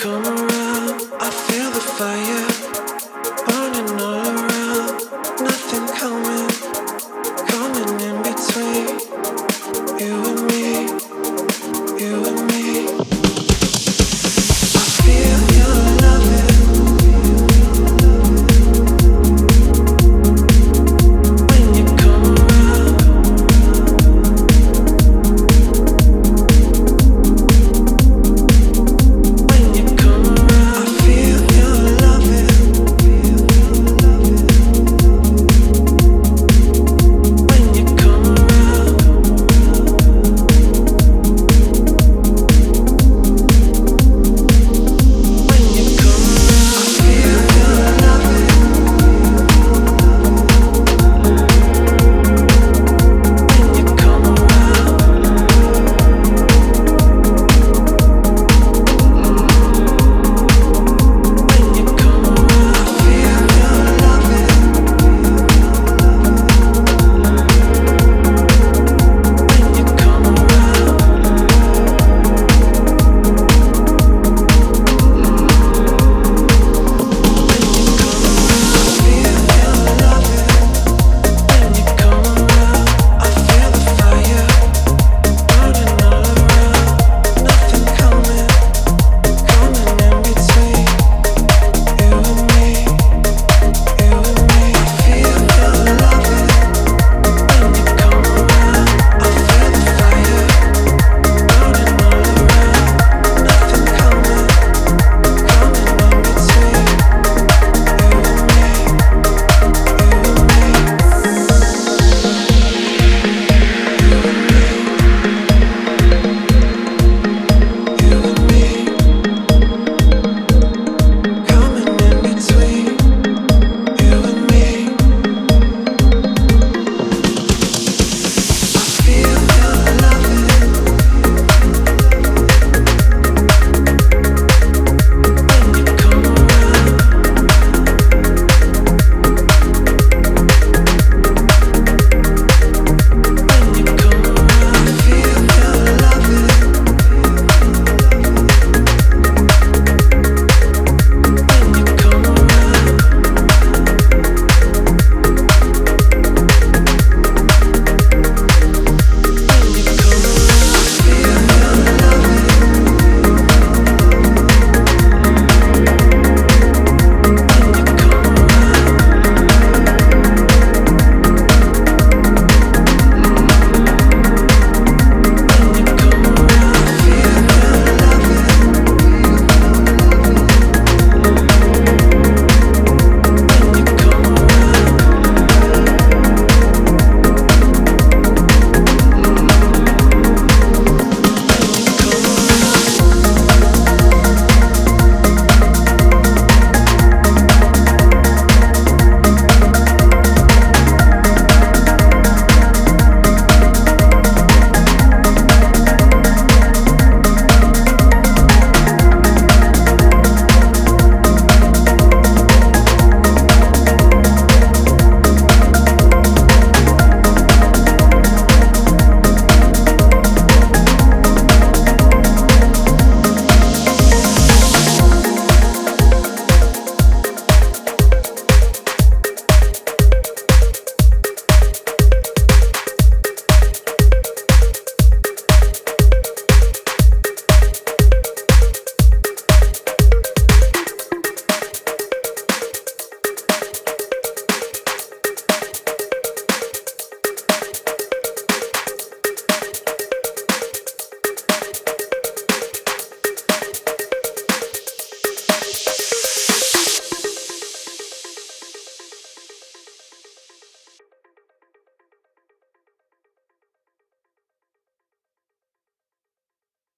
come around.